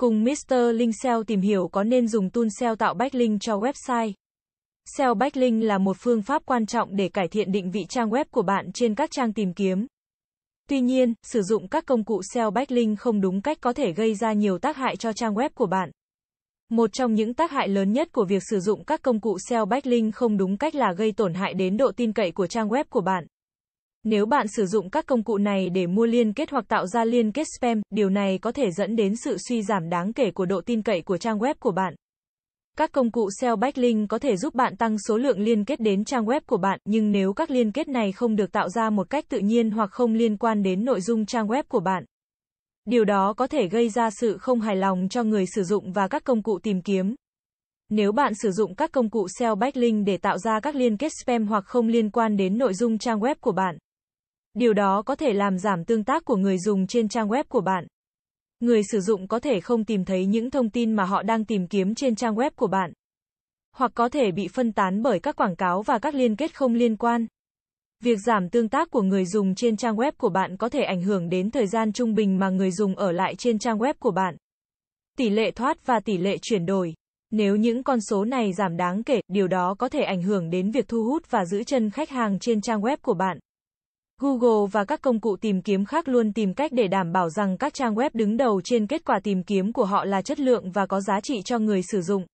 Cùng Mr. Link SEO tìm hiểu có nên dùng tool SEO tạo backlink cho website. SEO backlink là một phương pháp quan trọng để cải thiện định vị trang web của bạn trên các trang tìm kiếm. Tuy nhiên, sử dụng các công cụ SEO backlink không đúng cách có thể gây ra nhiều tác hại cho trang web của bạn. Một trong những tác hại lớn nhất của việc sử dụng các công cụ SEO backlink không đúng cách là gây tổn hại đến độ tin cậy của trang web của bạn. Nếu bạn sử dụng các công cụ này để mua liên kết hoặc tạo ra liên kết spam, điều này có thể dẫn đến sự suy giảm đáng kể của độ tin cậy của trang web của bạn. Các công cụ SEO backlink có thể giúp bạn tăng số lượng liên kết đến trang web của bạn, nhưng nếu các liên kết này không được tạo ra một cách tự nhiên hoặc không liên quan đến nội dung trang web của bạn, điều đó có thể gây ra sự không hài lòng cho người sử dụng và các công cụ tìm kiếm. Nếu bạn sử dụng các công cụ SEO backlink để tạo ra các liên kết spam hoặc không liên quan đến nội dung trang web của bạn, Điều đó có thể làm giảm tương tác của người dùng trên trang web của bạn. Người sử dụng có thể không tìm thấy những thông tin mà họ đang tìm kiếm trên trang web của bạn. Hoặc có thể bị phân tán bởi các quảng cáo và các liên kết không liên quan. Việc giảm tương tác của người dùng trên trang web của bạn có thể ảnh hưởng đến thời gian trung bình mà người dùng ở lại trên trang web của bạn. Tỷ lệ thoát và tỷ lệ chuyển đổi. Nếu những con số này giảm đáng kể, điều đó có thể ảnh hưởng đến việc thu hút và giữ chân khách hàng trên trang web của bạn. Google và các công cụ tìm kiếm khác luôn tìm cách để đảm bảo rằng các trang web đứng đầu trên kết quả tìm kiếm của họ là chất lượng và có giá trị cho người sử dụng.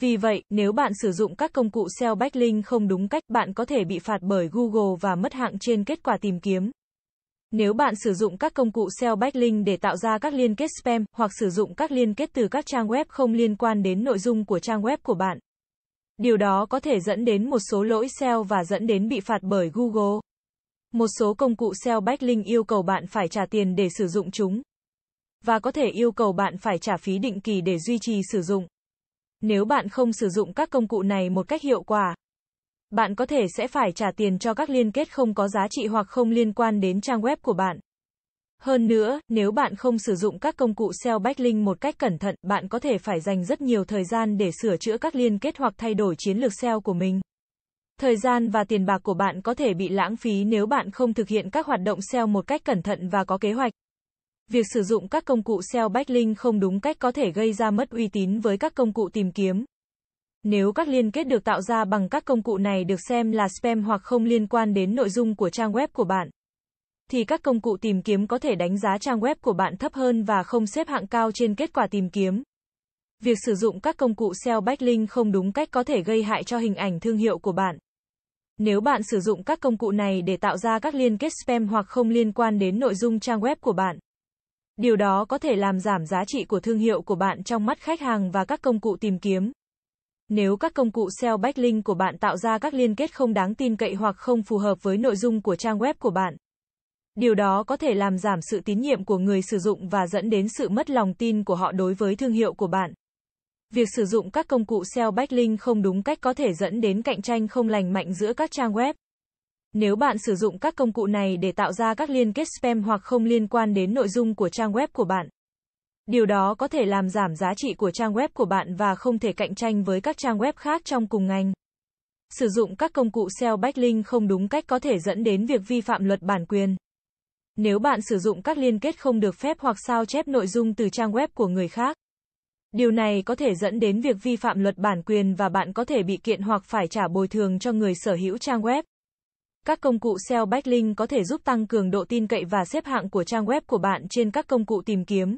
Vì vậy, nếu bạn sử dụng các công cụ SEO backlink không đúng cách, bạn có thể bị phạt bởi Google và mất hạng trên kết quả tìm kiếm. Nếu bạn sử dụng các công cụ SEO backlink để tạo ra các liên kết spam hoặc sử dụng các liên kết từ các trang web không liên quan đến nội dung của trang web của bạn, điều đó có thể dẫn đến một số lỗi SEO và dẫn đến bị phạt bởi Google. Một số công cụ SEO backlink yêu cầu bạn phải trả tiền để sử dụng chúng. Và có thể yêu cầu bạn phải trả phí định kỳ để duy trì sử dụng. Nếu bạn không sử dụng các công cụ này một cách hiệu quả, bạn có thể sẽ phải trả tiền cho các liên kết không có giá trị hoặc không liên quan đến trang web của bạn. Hơn nữa, nếu bạn không sử dụng các công cụ SEO backlink một cách cẩn thận, bạn có thể phải dành rất nhiều thời gian để sửa chữa các liên kết hoặc thay đổi chiến lược SEO của mình. Thời gian và tiền bạc của bạn có thể bị lãng phí nếu bạn không thực hiện các hoạt động SEO một cách cẩn thận và có kế hoạch. Việc sử dụng các công cụ SEO backlink không đúng cách có thể gây ra mất uy tín với các công cụ tìm kiếm. Nếu các liên kết được tạo ra bằng các công cụ này được xem là spam hoặc không liên quan đến nội dung của trang web của bạn, thì các công cụ tìm kiếm có thể đánh giá trang web của bạn thấp hơn và không xếp hạng cao trên kết quả tìm kiếm. Việc sử dụng các công cụ SEO backlink không đúng cách có thể gây hại cho hình ảnh thương hiệu của bạn. Nếu bạn sử dụng các công cụ này để tạo ra các liên kết spam hoặc không liên quan đến nội dung trang web của bạn, điều đó có thể làm giảm giá trị của thương hiệu của bạn trong mắt khách hàng và các công cụ tìm kiếm. Nếu các công cụ SEO backlink của bạn tạo ra các liên kết không đáng tin cậy hoặc không phù hợp với nội dung của trang web của bạn, điều đó có thể làm giảm sự tín nhiệm của người sử dụng và dẫn đến sự mất lòng tin của họ đối với thương hiệu của bạn. Việc sử dụng các công cụ SEO backlink không đúng cách có thể dẫn đến cạnh tranh không lành mạnh giữa các trang web. Nếu bạn sử dụng các công cụ này để tạo ra các liên kết spam hoặc không liên quan đến nội dung của trang web của bạn, điều đó có thể làm giảm giá trị của trang web của bạn và không thể cạnh tranh với các trang web khác trong cùng ngành. Sử dụng các công cụ SEO backlink không đúng cách có thể dẫn đến việc vi phạm luật bản quyền. Nếu bạn sử dụng các liên kết không được phép hoặc sao chép nội dung từ trang web của người khác, Điều này có thể dẫn đến việc vi phạm luật bản quyền và bạn có thể bị kiện hoặc phải trả bồi thường cho người sở hữu trang web. Các công cụ SEO backlink có thể giúp tăng cường độ tin cậy và xếp hạng của trang web của bạn trên các công cụ tìm kiếm.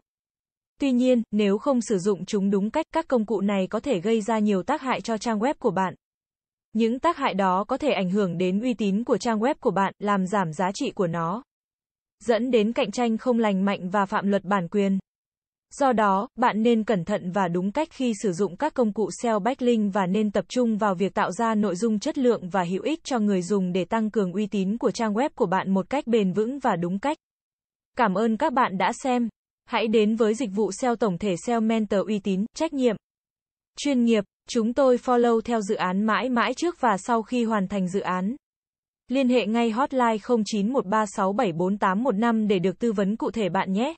Tuy nhiên, nếu không sử dụng chúng đúng cách, các công cụ này có thể gây ra nhiều tác hại cho trang web của bạn. Những tác hại đó có thể ảnh hưởng đến uy tín của trang web của bạn, làm giảm giá trị của nó, dẫn đến cạnh tranh không lành mạnh và phạm luật bản quyền. Do đó, bạn nên cẩn thận và đúng cách khi sử dụng các công cụ SEO backlink và nên tập trung vào việc tạo ra nội dung chất lượng và hữu ích cho người dùng để tăng cường uy tín của trang web của bạn một cách bền vững và đúng cách. Cảm ơn các bạn đã xem. Hãy đến với dịch vụ SEO tổng thể SEO Mentor uy tín, trách nhiệm, chuyên nghiệp. Chúng tôi follow theo dự án mãi mãi trước và sau khi hoàn thành dự án. Liên hệ ngay hotline 0913674815 để được tư vấn cụ thể bạn nhé.